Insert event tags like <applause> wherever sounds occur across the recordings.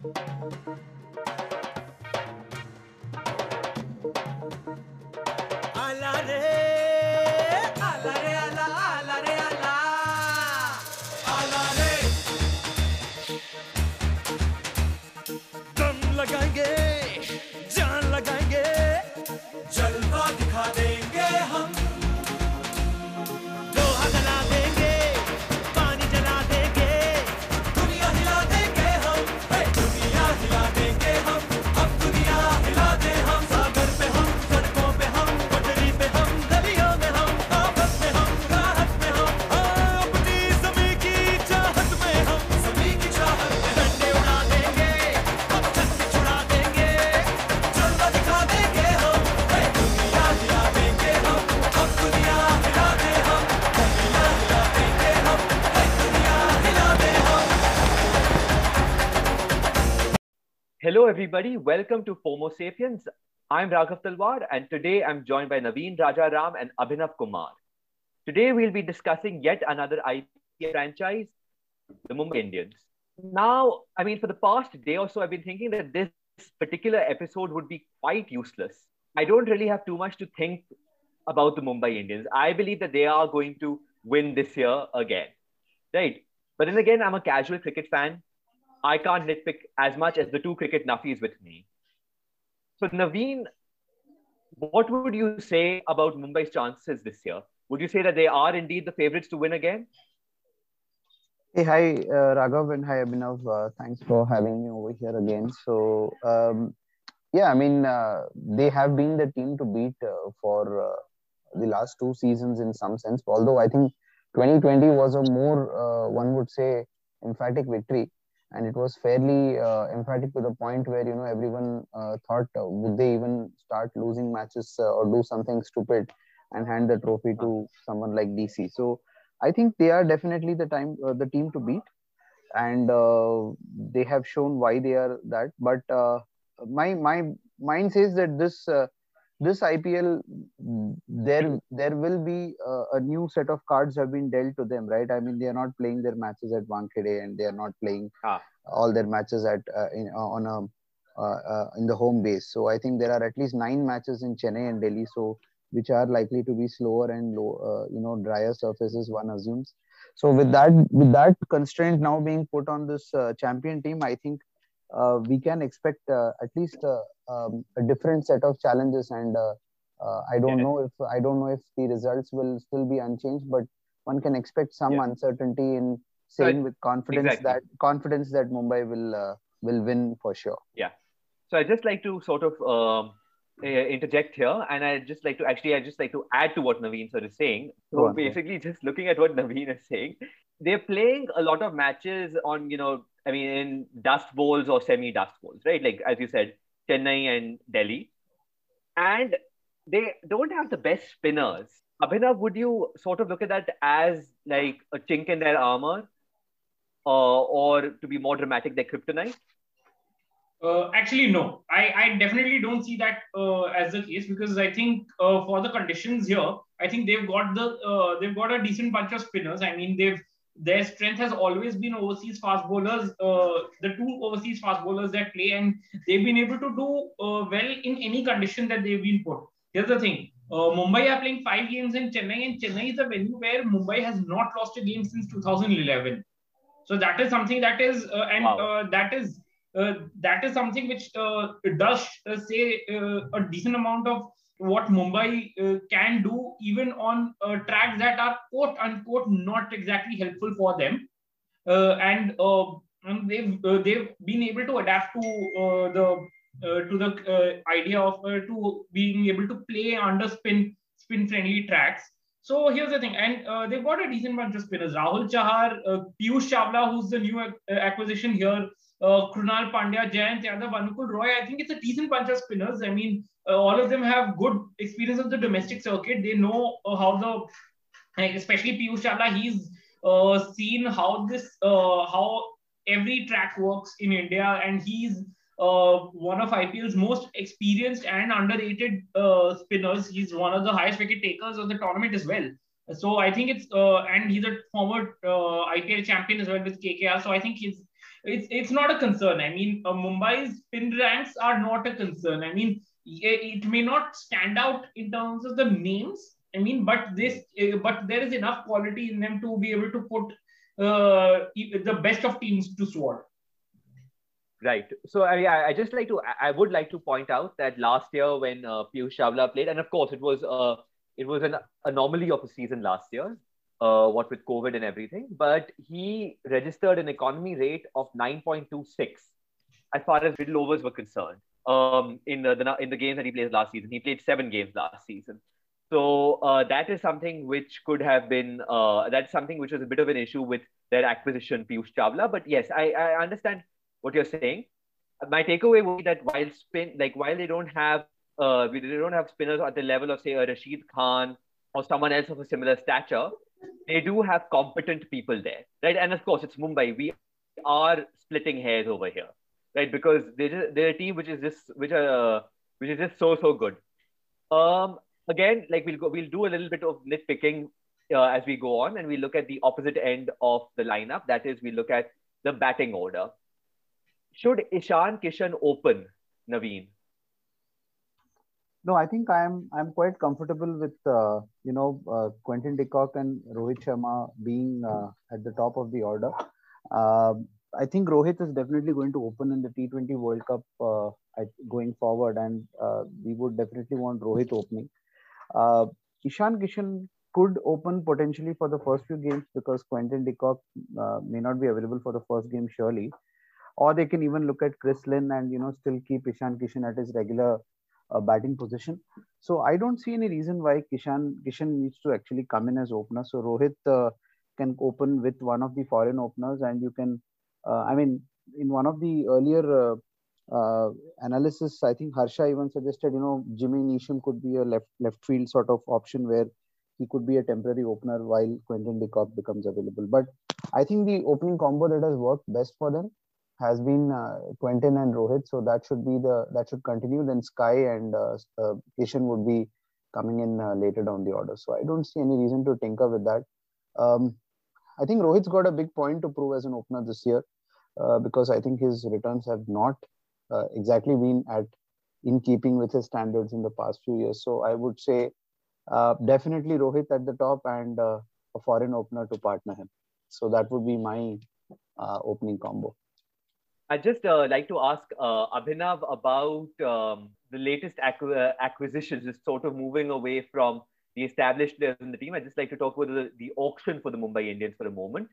Thank you. Hello, everybody. Welcome to FOMO Sapiens. I'm Raghav Talwar, and today I'm joined by Naveen Rajaram and Abhinav Kumar. Today, we'll be discussing yet another IPL franchise, the Mumbai Indians. Now, I mean, for the past day or so, I've been thinking that this particular episode would be quite useless. I don't really have too much to think about the Mumbai Indians. I believe that they are going to win this year again, right? But then again, I'm a casual cricket fan. I can't nitpick as much as the two cricket nuffies with me. So, Naveen, what would you say about Mumbai's chances this year? Would you say that they are indeed the favorites to win again? Hey, hi, uh, Raghav and hi, Abhinav. Uh, thanks for having me over here again. So, um, yeah, I mean, uh, they have been the team to beat uh, for uh, the last two seasons in some sense. Although I think 2020 was a more, uh, one would say, emphatic victory and it was fairly uh, emphatic to the point where you know everyone uh, thought uh, would they even start losing matches uh, or do something stupid and hand the trophy to someone like DC. So I think they are definitely the time uh, the team to beat, and uh, they have shown why they are that. But my my mind says that this this IPL, there there will be a, a, new set of cards have been dealt to them, right? I mean, they are not playing their matches at Wankhede and they are not playing ah. all their matches at uh, in, uh, on a uh, uh, in the home base. So I think there are at least nine matches in Chennai and Delhi, so which are likely to be slower and low, uh, you know, drier surfaces. One assumes. So with that with that constraint now being put on this uh, champion team, I think uh, we can expect uh, at least uh, um, a different set of challenges and i don't yeah. know if i don't know if the results will still be unchanged but one can expect some yeah. uncertainty in saying so with confidence exactly. that confidence that mumbai will will win for sure yeah so i just like to sort of um, interject here and i just like to actually i just like to add to what naveen sir is saying so basically just looking at what <laughs> naveen is saying they're playing a lot of matches on you know I mean, in dust bowls or semi dust bowls, right? Like, as you said, Chennai and Delhi. And they don't have the best spinners. Abhinav, would you sort of look at that as like a chink in their armor? Uh, or to be more dramatic, their kryptonite? Uh, actually, no. I, I definitely don't see that uh, as the case because I think uh, for the conditions here, I think they've got the uh, they've got a decent bunch of spinners. I mean, they've their strength has always been overseas fast bowlers, uh, the two overseas fast bowlers that play, and they've been able to do uh, well in any condition that they've been put. Here's the thing uh, Mumbai are playing five games in Chennai, and Chennai is a venue where Mumbai has not lost a game since 2011. So that is something that is, uh, and wow. Uh, that is. Uh, that is something which does say a decent amount of what Mumbai uh, can do, even on uh, tracks that are quote unquote not exactly helpful for them, uh, and, uh, and they've uh, they've been able to adapt to uh, the to the idea of to being able to play under spin spin friendly tracks. So here's the thing, and they've got a decent bunch of spinners. Rahul Chahar, uh, Piyush Chawla, who's the new acquisition here, uh, Krunal Pandya, Jayant Yadav, Anukul Roy. I think it's a decent bunch of spinners. I mean, uh, all of them have good experience of the domestic circuit. They know uh, how the, especially Piyush Chawla, he's uh, seen how this, uh, how every track works in India, and he's uh, one of IPL's most experienced and underrated spinners. He's one of the highest wicket takers of the tournament as well. So I think it's, and he's a former IPL champion as well with KKR. So I think he's it's it's not a concern. I mean, uh, Mumbai's pin ranks are not a concern. I mean, it may not stand out in terms of the names. I mean, but this, uh, but there is enough quality in them to be able to put uh, the best of teams to sword. Right. So I, I just like to, I would like to point out that last year when uh, Piyush Chawla played, and of course it was, uh, it was an anomaly of a season last year, uh, what with COVID and everything, but he registered an economy rate of 9.26 as far as middle overs were concerned. Um, in the, the in the games that he played last season, he played seven games last season. So uh, that is something which could have been uh, that's something which was a bit of an issue with their acquisition, Piyush Chawla. But yes, I, I understand what you're saying. My takeaway would be that while spin like while they don't have uh, they don't have spinners at the level of say a Rashid Khan or someone else of a similar stature, they do have competent people there, right? And of course, it's Mumbai. We are splitting hairs over here, right? Because they're, they're a team which is just which are uh, which is just so so good. Um, again, like we'll go, we'll do a little bit of nitpicking uh, as we go on, and we look at the opposite end of the lineup. That is, we look at the batting order. Should Ishan Kishan open, Naveen? No, I think I'm I'm quite comfortable with uh, you know uh, Quinton de Kock and Rohit Sharma being uh, at the top of the order. Um, I think Rohit is definitely going to open in the T20 World Cup uh, going forward, and uh, we would definitely want Rohit opening. Uh, Ishan Kishan could open potentially for the first few games because Quinton de Kock may not be available for the first game surely, or they can even look at Chris Lynn and you know still keep Ishan Kishan at his regular uh, batting position. So I don't see any reason why Kishan Kishan needs to actually come in as opener. So Rohit uh, can open with one of the foreign openers, and you can, uh, I mean, in one of the earlier uh, uh, analysis, I think Harsha even suggested, you know, Jimmy Neesham could be a left left field sort of option where he could be a temporary opener while Quinton de Kock becomes available. But I think the opening combo that has worked best for them has been uh, Quinton and Rohit. So that should be the that should continue. Then Sky and uh, uh, Kishan would be coming in uh, later down the order. So I don't see any reason to tinker with that. Um, I think Rohit's got a big point to prove as an opener this year uh, because I think his returns have not uh, exactly been at in keeping with his standards in the past few years. So I would say uh, definitely Rohit at the top and a foreign opener to partner him. So that would be my opening combo. I'd just uh, like to ask uh, Abhinav about um, the latest acqu- uh, acquisitions, just sort of moving away from the established players in the team. I'd just like to talk about the, the auction for the Mumbai Indians for a moment.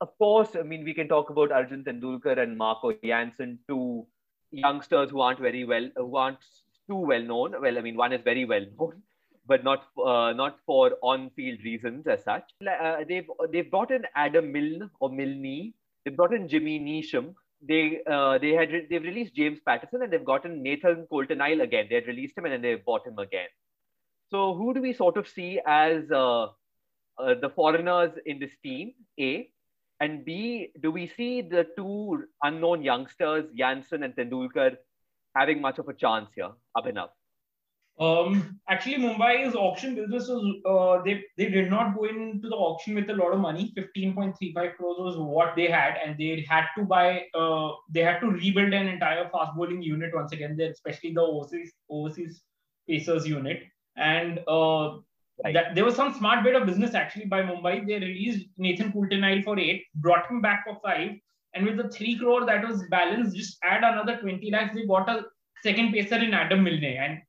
Of course, I mean, we can talk about Arjun Tendulkar and Marco Jansen, two youngsters who aren't very well, who aren't too well known. Well, I mean, one is very well known, <laughs> but not uh, not for on-field reasons as such. Uh, they've they've brought in Adam Milne or Milne. They've brought in Jimmy Neesham, they uh, they had re- they've released James Pattinson and they've gotten Nathan Coulter-Nile again. They had released him and then they've bought him again. So who do we sort of see as uh, uh, the foreigners in this team? A and B, do we see the two unknown youngsters, Jansen and Tendulkar, having much of a chance here? Abhinav. Um, actually, Mumbai's auction business was uh, they they did not go into the auction with a lot of money. Fifteen point three five crores was what they had, and they had to buy. Uh, they had to rebuild an entire fast bowling unit once again. There, especially the overseas overseas pacers unit, and uh, right. that there was some smart bit of business actually by Mumbai. They released Nathan Coulter-Nile for eight, brought him back for five, and with the three crore that was balanced, just add another twenty lakhs. They bought a second pacer in Adam Milne and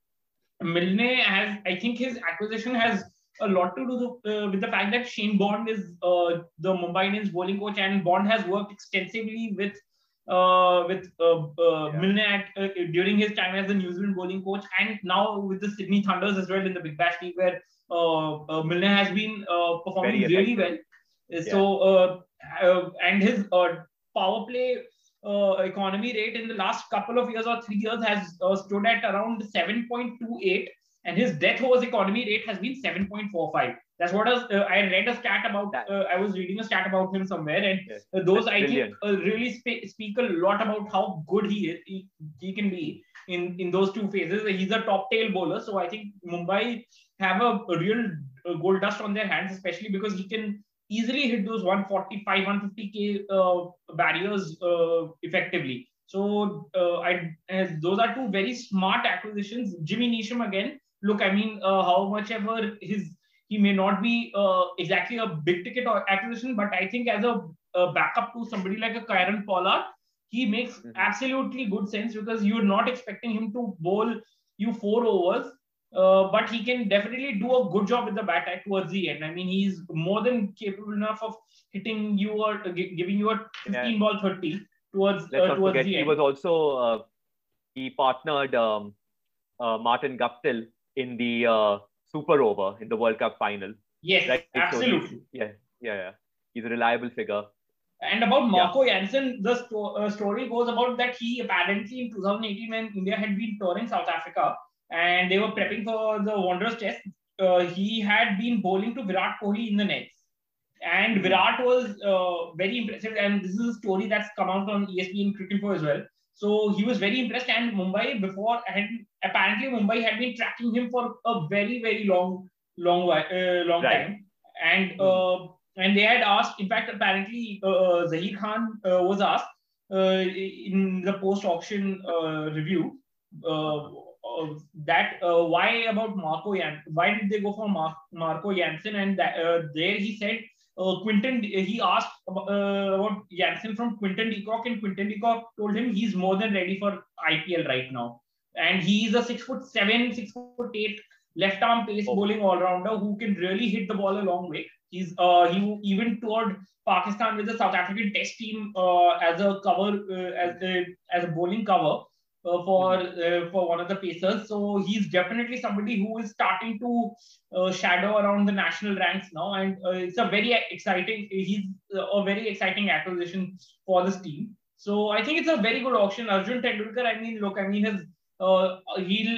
Milne has, I think his acquisition has a lot to do uh, with the fact that Shane Bond is uh, the Mumbai Indians bowling coach, and Bond has worked extensively with uh, with uh, uh, yeah. Milne at, uh, during his time as the New Zealand bowling coach, and now with the Sydney Thunders as well in the Big Bash League, where uh, Milne has been performing really well. Yeah. So, and his power play uh, economy rate in the last couple of years or three years has uh, stood at around 7.28 and his death overs economy rate has been 7.45 that's what was, uh, i read a stat about uh, i was reading a stat about him somewhere and yes, uh, those i brilliant. think uh, really sp- speak a lot about how good he is he, he can be in in those two phases. He's a top tail bowler so i think mumbai have a, a real gold dust on their hands especially because he can easily hit those 145, 150k uh, barriers uh, effectively. So uh, I, those are two very smart acquisitions. Jimmy Neesham again. Look, I mean, uh, how much ever his he may not be uh, exactly a big ticket or acquisition, but I think as a, a backup to somebody like a Kieron Pollard, he makes mm-hmm. absolutely good sense because you're not expecting him to bowl you four overs uh, but he can definitely do a good job with the bat towards the end. I mean, he's more than capable enough of hitting you or uh, giving you a 15 yeah. ball 30 towards, Let's uh, towards the he end. He was also, uh, he partnered um, uh, Martin Guptill in the uh, Super Over in the World Cup final. Yes, right? absolutely. So yeah, yeah, yeah. He's a reliable figure. And about Marco yeah. Jansen, the sto- story goes about that he apparently in 2018, when India had been touring South Africa, and they were prepping for the Wanderers test. Uh, he had been bowling to Virat Kohli in the nets. And hmm. Virat was uh, very impressive. And this is a story that's come out on ESPN Cricinfo as well. So he was very impressed. And Mumbai before had apparently Mumbai had been tracking him for a very very long long uh, long right. time. And mm. and they had asked. In fact, apparently uh, Zaheer Khan uh, was asked in the post auction review uh, that uh, why about Marco Jan? Why did they go for Mar- Marco Jansen? And that, uh, there he said uh, Quinton. He asked about, uh, about Jansen from Quinton de Kock, and Quinton de Kock told him he's more than ready for IPL right now. And he is a six foot seven, six foot eight left arm pace oh. bowling all rounder who can really hit the ball a long way. He's uh, he even toured Pakistan with the South African Test team as a cover as a as a bowling cover uh, for uh, for one of the pacers. So he's definitely somebody who is starting to uh, shadow around the national ranks now, and uh, it's a very exciting. He's a very exciting acquisition for this team. So I think it's a very good auction. Arjun Tendulkar. I mean, look, I mean, his uh, he'll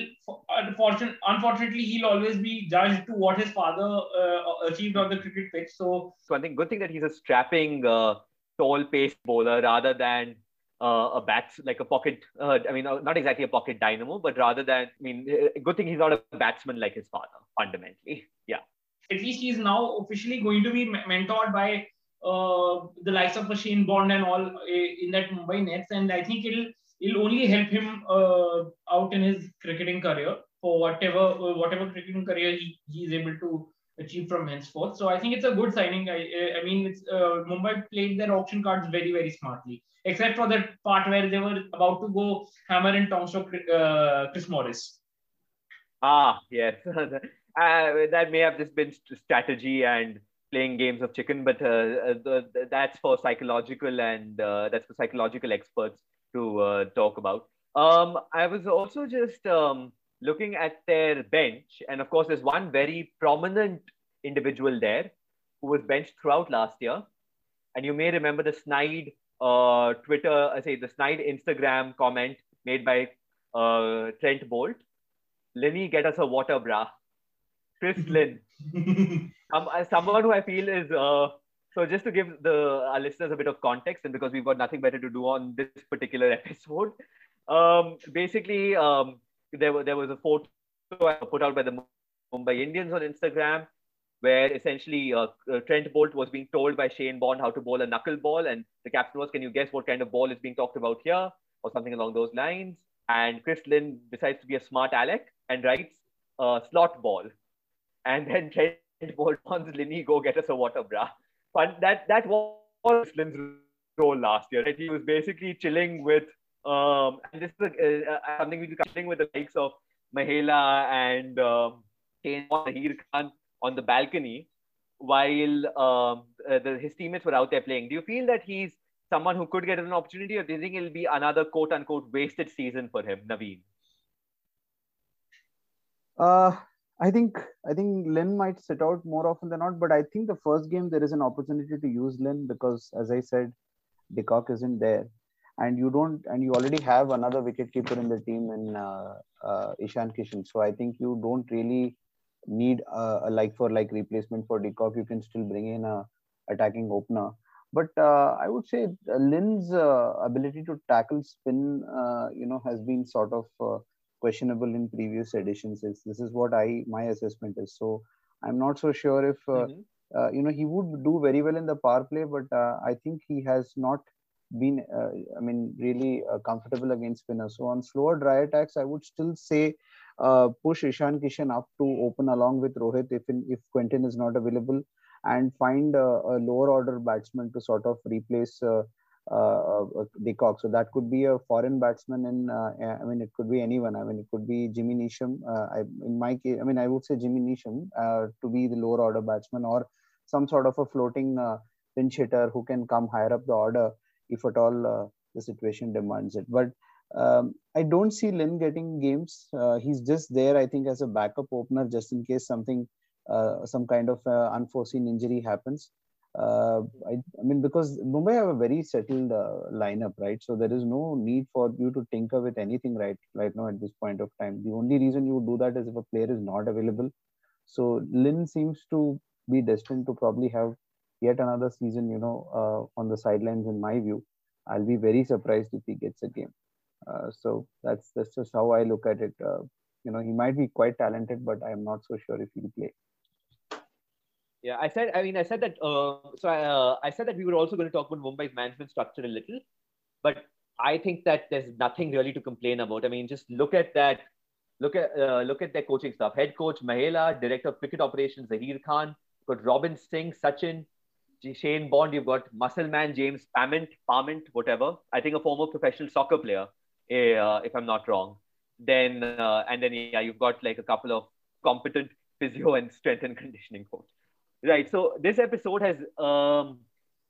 unfortunately, unfortunately he'll always be judged to what his father uh, achieved on the cricket pitch. So, so I think good thing that he's a strapping uh, tall pace bowler rather than uh, a bat like a pocket. Uh, I mean, uh, not exactly a pocket dynamo, but rather than I mean, uh, good thing he's not a batsman like his father. Fundamentally, yeah. At least he's now officially going to be mentored by uh, the likes of Shane Bond and all uh, in that Mumbai Nets, and I think it'll it'll only help him out in his cricketing career for whatever whatever cricketing career he, he is able to achieve from henceforth. So I think it's a good signing. I, I mean, it's Mumbai played their auction cards very very smartly except for that part where they were about to go hammer and tongs uh, Chris Morris. Ah, yes. <laughs> uh, that may have just been strategy and playing games of chicken, but uh, uh that's for psychological and uh, that's for psychological experts to uh, talk about. Um, I was also just um, looking at their bench, and of course, there's one very prominent individual there who was benched throughout last year. And you may remember the snide uh, Twitter, I say the snide Instagram comment made by uh, Trent Boult. Linny, get us a water bra. Chris <laughs> Lynn. um, someone who I feel is, uh, so just to give the our listeners a bit of context, and because we've got nothing better to do on this particular <laughs> episode, um, basically, um, there, there was a photo put out by the Mumbai Indians on Instagram where essentially uh, uh, Trent Boult was being told by Shane Bond how to bowl a knuckleball, and the captain was, "Can you guess what kind of ball is being talked about here?" or something along those lines. And Chris Lynn decides to be a smart aleck and writes uh, slot ball, and <laughs> then Trent Boult wants Linny go get us a water bra. But that that was Chris Lynn's role last year. Right? He was basically chilling with, um, and this is a, something we'll be chilling with the likes of Mahela and um, Khan on the balcony while um, uh, the, his teammates were out there playing. Do you feel that he's someone who could get an opportunity, or do you think it'll be another quote unquote wasted season for him, Naveen? Uh, I think I think Lynn might sit out more often than not, but I think the first game there is an opportunity to use Lynn because, as I said, de Kock isn't there, and you don't, and you already have another wicketkeeper in the team in uh, uh, Ishan Kishan. So I think you don't really need a, a like for like replacement for de you can still bring in a attacking opener. But uh, I would say Lynn's uh, ability to tackle spin, uh, you know, has been sort of uh, questionable in previous editions. It's, this is what I my assessment is. So I'm not so sure if uh, mm-hmm. uh, you know, he would do very well in the power play, but uh, I think he has not been, uh, I mean, really uh, comfortable against spinners. So on slower dry attacks, I would still say uh, push Ishan Kishan up to open along with Rohit if in, if Quinton is not available, and find a, lower order batsman to sort of replace. Uh, uh, De So that could be a foreign batsman, and I mean it could be anyone. I mean it could be Jimmy Neesham. I, in my case, I mean I would say Jimmy Neesham to be the lower order batsman, or some sort of a floating pinch hitter who can come higher up the order if at all uh, the situation demands it. But um, I don't see Lynn getting games. Uh, he's just there, I think, as a backup opener, just in case something, uh, some kind of uh, unforeseen injury happens. Uh, I, I, mean, because Mumbai have a very settled uh, lineup, right? So there is no need for you to tinker with anything right right now at this point of time. The only reason you would do that is if a player is not available. So Lynn seems to be destined to probably have yet another season, you know, uh, on the sidelines. In my view, I'll be very surprised if he gets a game. Uh, so that's that's just how I look at it. Uh, you know, he might be quite talented, but I'm not so sure if he'll play. Yeah, I said. I mean, I said that. Uh, so I, uh, I said that we were also going to talk about Mumbai's management structure a little, but I think that there's nothing really to complain about. I mean, just look at that. Look at uh, look at their coaching staff. Head coach Mahela, director of cricket operations Zaheer Khan, got Robin Singh, Sachin, Shane Bond, you've got Muscle Man James Pamment, Pamment, whatever. I think a former professional soccer player, eh, uh, if I'm not wrong. Then uh, and then yeah, you've got like a couple of competent <laughs> physio and strength and conditioning coach. Right. So this episode has um,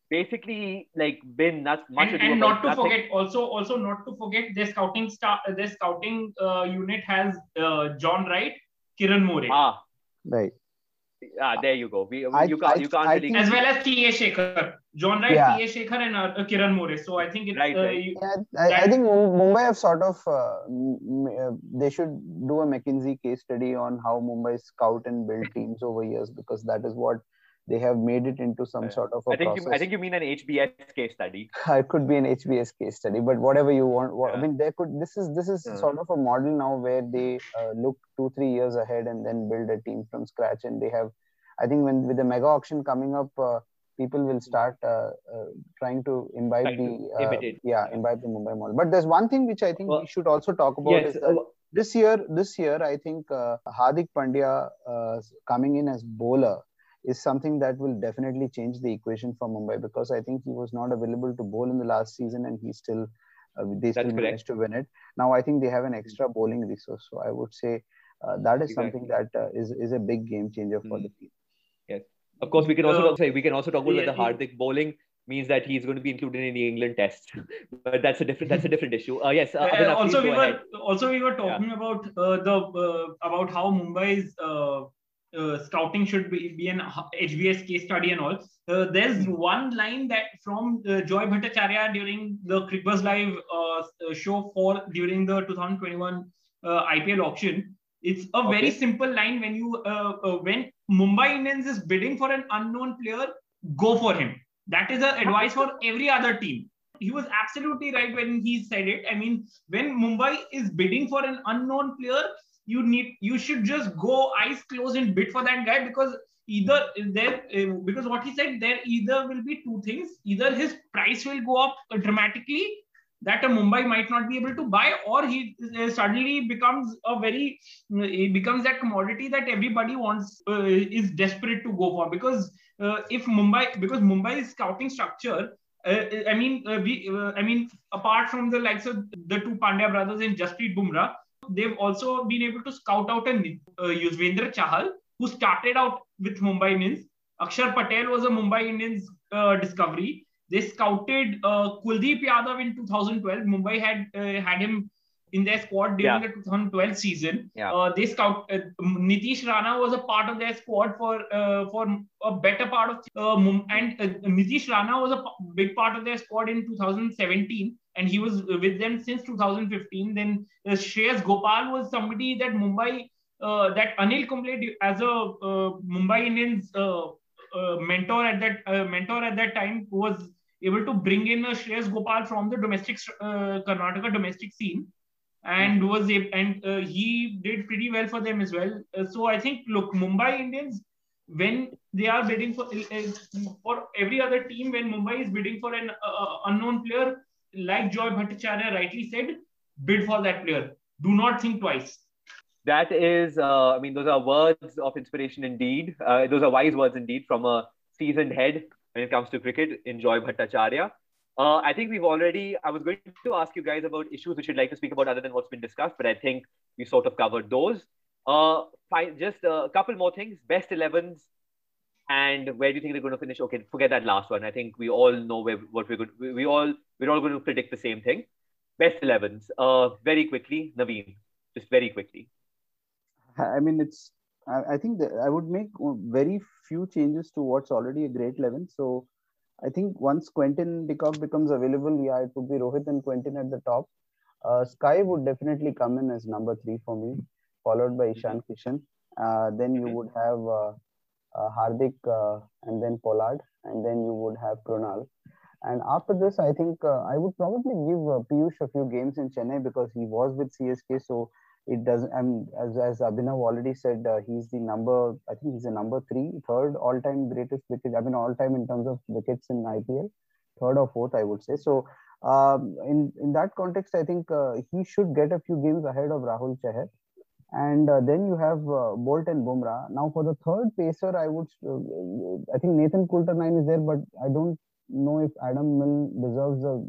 basically like been not much. And, and not to nothing. forget, also also not to forget, their scouting star, their scouting uh, unit has uh, John Wright, Kiran More. Ah, right. Ah, there you go. We, I, you can't, I, you can't really... As well as T.A. Shekhar. John Wright, yeah. T.A. Shekhar and uh, Kiran More. So I think it's... Right, uh, right. You, yeah, I, I, think Mumbai have sort of... Uh, they should do a McKinsey case study on how Mumbai scout and build teams over years because that is what they have made it into some sort of a I think process. You, I think you mean an HBS case study. <laughs> it could be an HBS case study, but whatever you want. What, yeah. I mean, there could. This is this is yeah. sort of a model now where they uh, look two three years ahead and then build a team from scratch, and they have. I think when with the mega auction coming up, uh, people will start uh, uh trying to imbibe trying the uh, yeah imbibe the Mumbai model. But there's one thing which I think well, we should also talk about yes, is that this year this year I think uh, Hardik Pandya coming in as bowler is something that will definitely change the equation for Mumbai because I think he was not available to bowl in the last season and he still uh, they still That's managed to win it. Now I think they have an extra bowling resource, so I would say uh, that is exactly. something that uh, is is a big game changer for mm. the team. Yes, of course we can also uh, say we can also talk about yeah, the Hardik bowling means that he's going to be included in the England test, <laughs> but that's a different that's a different issue. Uh, yes. Uh, Abhinav, also we were ahead. also we were talking yeah. about uh, the uh, about how Mumbai's uh, scouting should be, be an HBS case study and all. Uh, there's one line that from uh, Joy Bhattacharya during the Cricbuzz Live uh, uh, show for during the 2021 uh, IPL auction. It's a okay. very simple line when you when Mumbai Indians is bidding for an unknown player, go for him. That is a advice for every other team. He was absolutely right when he said it. I mean, when Mumbai is bidding for an unknown player, you need you should just go eyes closed and bid for that guy because either there because what he said there either will be two things either his price will go up dramatically that a Mumbai might not be able to buy, or he uh, suddenly becomes a very, he becomes that commodity that everybody wants, uh, is desperate to go for. Because uh, if Mumbai, because Mumbai's scouting structure, uh, I mean, we, I mean, apart from the likes of the two Pandya brothers and Jasprit Bumrah, they've also been able to scout out a uh, Yuzvendra Chahal, who started out with Mumbai Indians. Akshar Patel was a Mumbai Indians uh, discovery. They scouted uh, Kuldeep Yadav in 2012. Mumbai had uh, had him in their squad during yeah. the 2012 season. Yeah. Uh, they scout uh, Nitish Rana was a part of their squad for uh, for a better part of uh, and uh, Nitish Rana was a big part of their squad in 2017 and he was with them since 2015. Then uh, Shreyas Gopal was somebody that Mumbai uh, that Anil Kumble as a Mumbai Indians mentor at that mentor at that time was able to bring in a Shreyas Gopal from the domestic Karnataka domestic scene and hmm. was able, and uh, he did pretty well for them as well. Uh, so I think look, Mumbai Indians when they are bidding for for every other team when Mumbai is bidding for an uh, unknown player, like Joy Bhattacharya rightly said, bid for that player. Do not think twice. That is, uh, I mean, those are words of inspiration indeed. Uh, those are wise words indeed from a seasoned head when it comes to cricket in Joy Bhattacharya. Uh, I think we've already, I was going to ask you guys about issues which you'd like to speak about other than what's been discussed, but I think we sort of covered those. Uh, just a couple more things. Best 11s and where do you think they're going to finish? Okay, forget that last one. I think we all know where, what we're going. We, we all we're all going to predict the same thing. Best 11s. Uh, very quickly, Naveen, just very quickly. I mean, it's. I, I think I would make very few changes to what's already a great 11. So I think once Quinton de Kock becomes available, yeah, it would be Rohit and Quinton at the top. Uh, Sky would definitely come in as number three for me, followed by Ishan Kishan. Uh, then you would have uh, uh Hardik uh, and then Pollard, and then you would have Krunal. And after this, I think uh, I would probably give Piyush a few games in Chennai because he was with CSK. So it doesn't, I'm, as, as Abhinav already said, he's the number, I think he's the number three, third all time greatest wicket, I mean, all time in terms of wickets in IPL, third or fourth, I would say. So um, in in that context, I think uh, he should get a few games ahead of Rahul Chahar. And uh, then you have uh, Boult and Bumrah. Now for the third pacer, I would, uh, I think Nathan Coulter-Nile is there, but I don't know if Adam Milne deserves a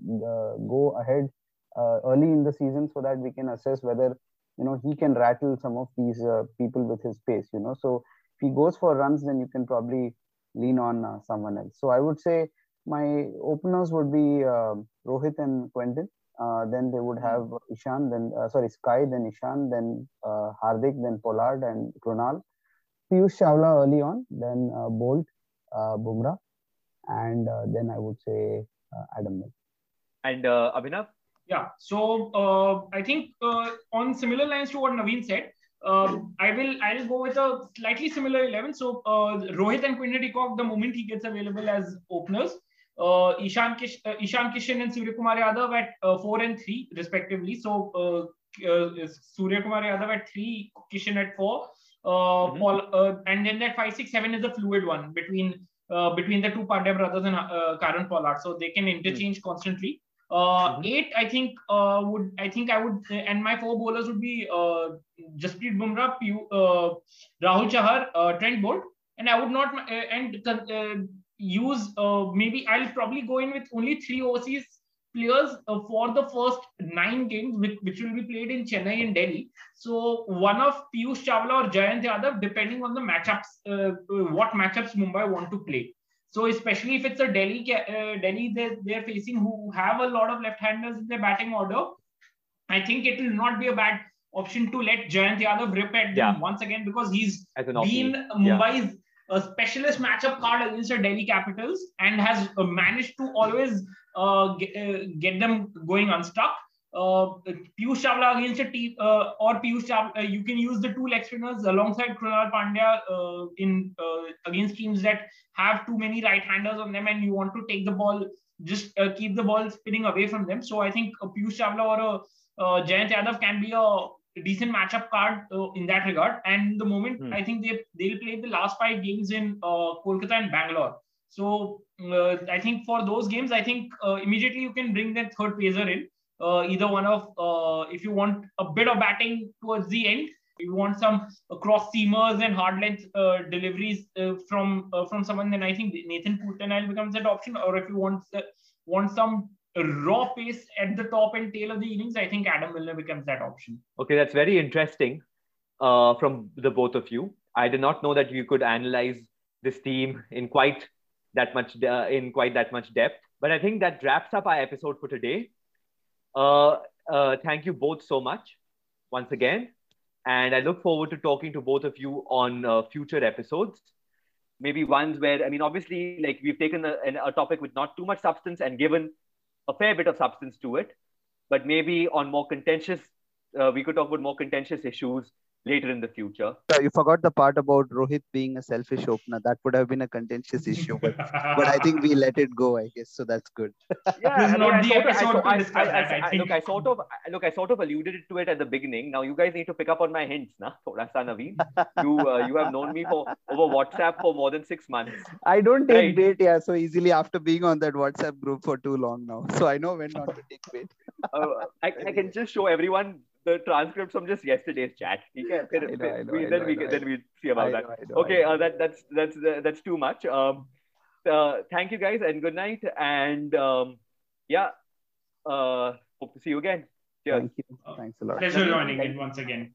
go ahead uh, early in the season so that we can assess whether you know he can rattle some of these uh, people with his pace. You know, so if he goes for runs, then you can probably lean on someone else. So I would say my openers would be uh, Rohit and Quinton. Uh, then they would have Ishan, then uh, sorry Sky, then Ishan, then uh, Hardik, then Pollard and Krunal. Piyush Chawla early on, then uh, Boult, uh, Bumrah, and then I would say Adam Milne. And Abhinav? Yeah, so I think on similar lines to what Naveen said, um, I will I will go with a slightly similar eleven. So uh, Rohit and Quinton de Kock, the moment he gets available as openers, uh, Ishan, Kish, uh, Ishan Kishan and Surya Kumar Yadav at uh, four and three, respectively. So uh, uh, Surya Kumar Yadav at three, Kishan at four. Uh, mm-hmm. Paul, uh, and then that five, six, seven is a fluid one between uh, between the two Pandya brothers and uh, Kieron Pollard, so they can interchange mm-hmm. constantly. Uh, mm-hmm. Eight, I think uh, would I think I would, and my four bowlers would be uh, Jasprit Bumrah, uh, Rahul Chahar, uh, Trent Boult, and I would not uh, and uh, use uh, maybe I'll probably go in with only three overseas players uh, for the first nine games, which, which will be played in Chennai and Delhi. So one of Piyush Chawla or Jayant Yadav, depending on the matchups, uh, what matchups Mumbai want to play. So especially if it's a Delhi, uh, Delhi they're, they're facing who have a lot of left-handers in their batting order, I think it will not be a bad option to let Jayant Yadav rip at them yeah. once again because he's been Mumbai's yeah a specialist matchup card against the Delhi Capitals and has uh, managed to always uh, get, uh, get, them going unstuck. Uh, Piyush Chawla against a team, uh, or Piyush Chawla, uh, you can use the two leg spinners alongside Krunal Pandya uh, in against teams that have too many right-handers on them, and you want to take the ball, just keep the ball spinning away from them. So I think a Piyush Chawla or a uh, Jayant Yadav can be a decent matchup card uh, in that regard. And the moment hmm. I think they they'll play the last five games in uh, Kolkata and Bangalore. So uh, I think for those games, I think uh, immediately you can bring that third pacer in. Uh, either one of uh, if you want a bit of batting towards the end, you want some cross seamers and hard length deliveries from from someone, then I think Nathan Coulter-Nile becomes that option. Or if you want want some raw pace at the top and tail of the innings, I think Adam Milne becomes that option. Okay, that's very interesting uh, from the both of you. I did not know that you could analyze this team in quite that much uh, in quite that much depth. But I think that wraps up our episode for today. Uh, uh, thank you both so much once again, and I look forward to talking to both of you on uh, future episodes. Maybe ones where I mean, obviously, like we've taken a, a topic with not too much substance and given a fair bit of substance to it, but maybe on more contentious, uh, we could talk about more contentious issues later in the future. You forgot the part about Rohit being a selfish opener. That would have been a contentious <laughs> issue, but but I think we let it go. I guess so. That's good. <laughs> Yeah, this is not the episode to discuss that. I. Look, I sort of look. I sort of alluded to it at the beginning. Now you guys need to pick up on my hints, na? <laughs> Thoda sa Naveen. You uh, you have known me for over WhatsApp for more than six months. I don't take right? bait, yeah, so easily after being on that WhatsApp group for too long now. So I know when not to take bait. uh, I, I can just show everyone the transcripts from just yesterday's chat. Okay, then, we, then we then we see about that. okay, uh, that that's that's uh, that's too much. Um, uh, thank you guys and good night. And um, yeah, uh, hope to see you again. Cheers. Thank you. Thanks a lot. Pleasure joining in once again.